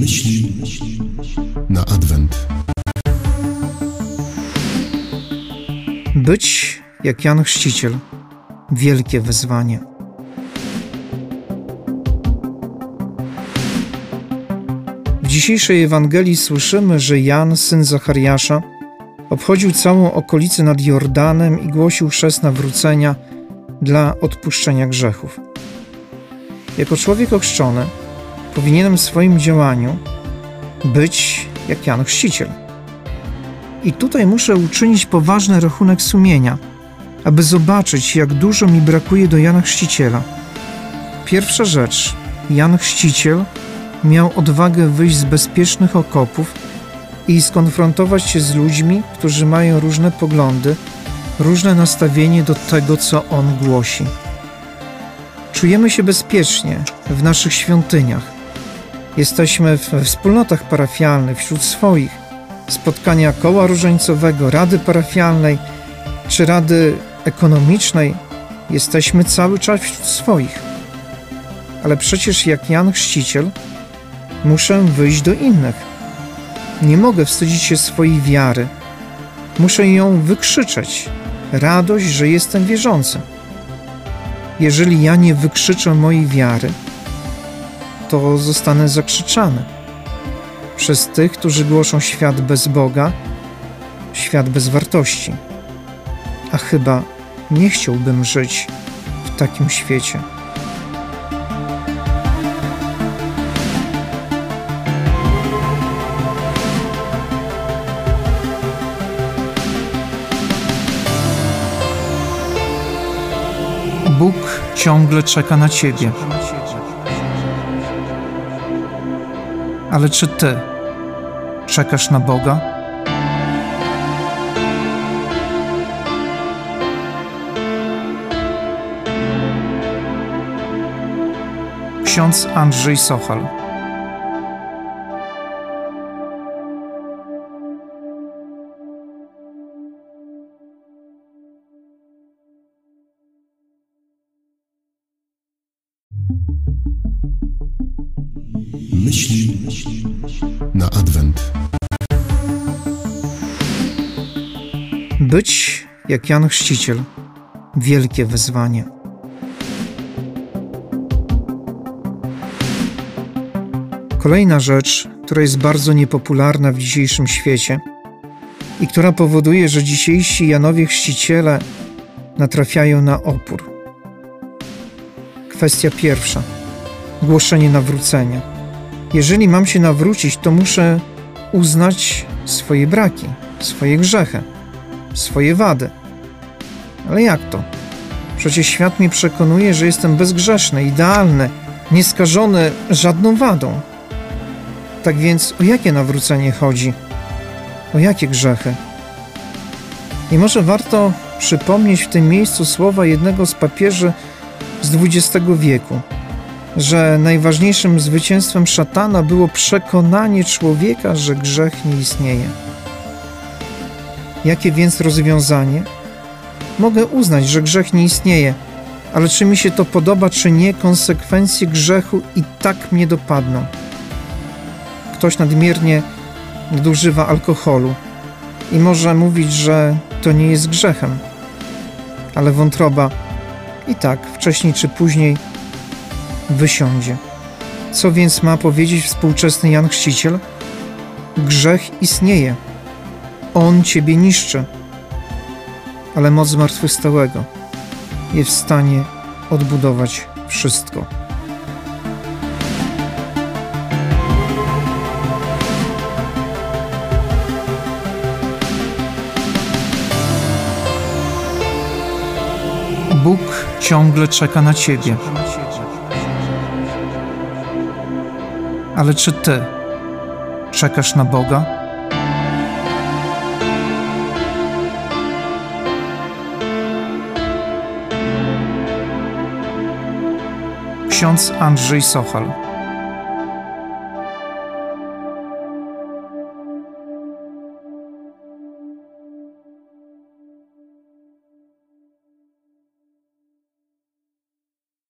Myśli na Adwent. Być jak Jan Chrzciciel. Wielkie wyzwanie. W dzisiejszej Ewangelii słyszymy, że Jan, syn Zachariasza, obchodził całą okolicę nad Jordanem i głosił chrzest nawrócenia dla odpuszczenia grzechów. Jako człowiek ochrzczony, powinienem w swoim działaniu być jak Jan Chrzciciel. I tutaj muszę uczynić poważny rachunek sumienia, aby zobaczyć, jak dużo mi brakuje do Jana Chrzciciela. Pierwsza rzecz, Jan Chrzciciel miał odwagę wyjść z bezpiecznych okopów i skonfrontować się z ludźmi, którzy mają różne poglądy, różne nastawienie do tego, co on głosi. Czujemy się bezpiecznie w naszych świątyniach. Jesteśmy we wspólnotach parafialnych wśród swoich, spotkania koła różańcowego, rady parafialnej czy rady ekonomicznej. Jesteśmy cały czas wśród swoich. Ale przecież jak Jan Chrzciciel muszę wyjść do innych. Nie mogę wstydzić się swojej wiary. Muszę ją wykrzyczeć. Radość, że jestem wierzącym. Jeżeli ja nie wykrzyczę mojej wiary, to zostanę zakrzyczany przez tych, którzy głoszą świat bez Boga, świat bez wartości. A chyba nie chciałbym żyć w takim świecie. Bóg ciągle czeka na Ciebie. Ale czy Ty czekasz na Boga? Ksiądz Andrzej Sochal. Myśli na Adwent. Być jak Jan Chrzciciel. Wielkie wyzwanie. Kolejna rzecz, która jest bardzo niepopularna w dzisiejszym świecie i która powoduje, że dzisiejsi Janowie Chrzciciele natrafiają na opór. Kwestia pierwsza. Głoszenie nawrócenia. Jeżeli mam się nawrócić, to muszę uznać swoje braki, swoje grzechy, swoje wady. Ale jak to? Przecież świat mnie przekonuje, że jestem bezgrzeszny, idealny, nieskażony żadną wadą. Tak więc o jakie nawrócenie chodzi? O jakie grzechy? I może warto przypomnieć w tym miejscu słowa jednego z papieży z XX wieku, że najważniejszym zwycięstwem szatana było przekonanie człowieka, że grzech nie istnieje. Jakie więc rozwiązanie? Mogę uznać, że grzech nie istnieje, ale czy mi się to podoba, czy nie, konsekwencje grzechu i tak mnie dopadną. Ktoś nadmiernie nadużywa alkoholu i może mówić, że to nie jest grzechem, ale wątroba i tak wcześniej czy później wysiądzie. Co więc ma powiedzieć współczesny Jan Chrzciciel? Grzech istnieje. On ciebie niszczy, ale moc zmartwychwstałego jest w stanie odbudować wszystko. Bóg ciągle czeka na Ciebie. Ale czy Ty czekasz na Boga? Ksiądz Andrzej Sochal.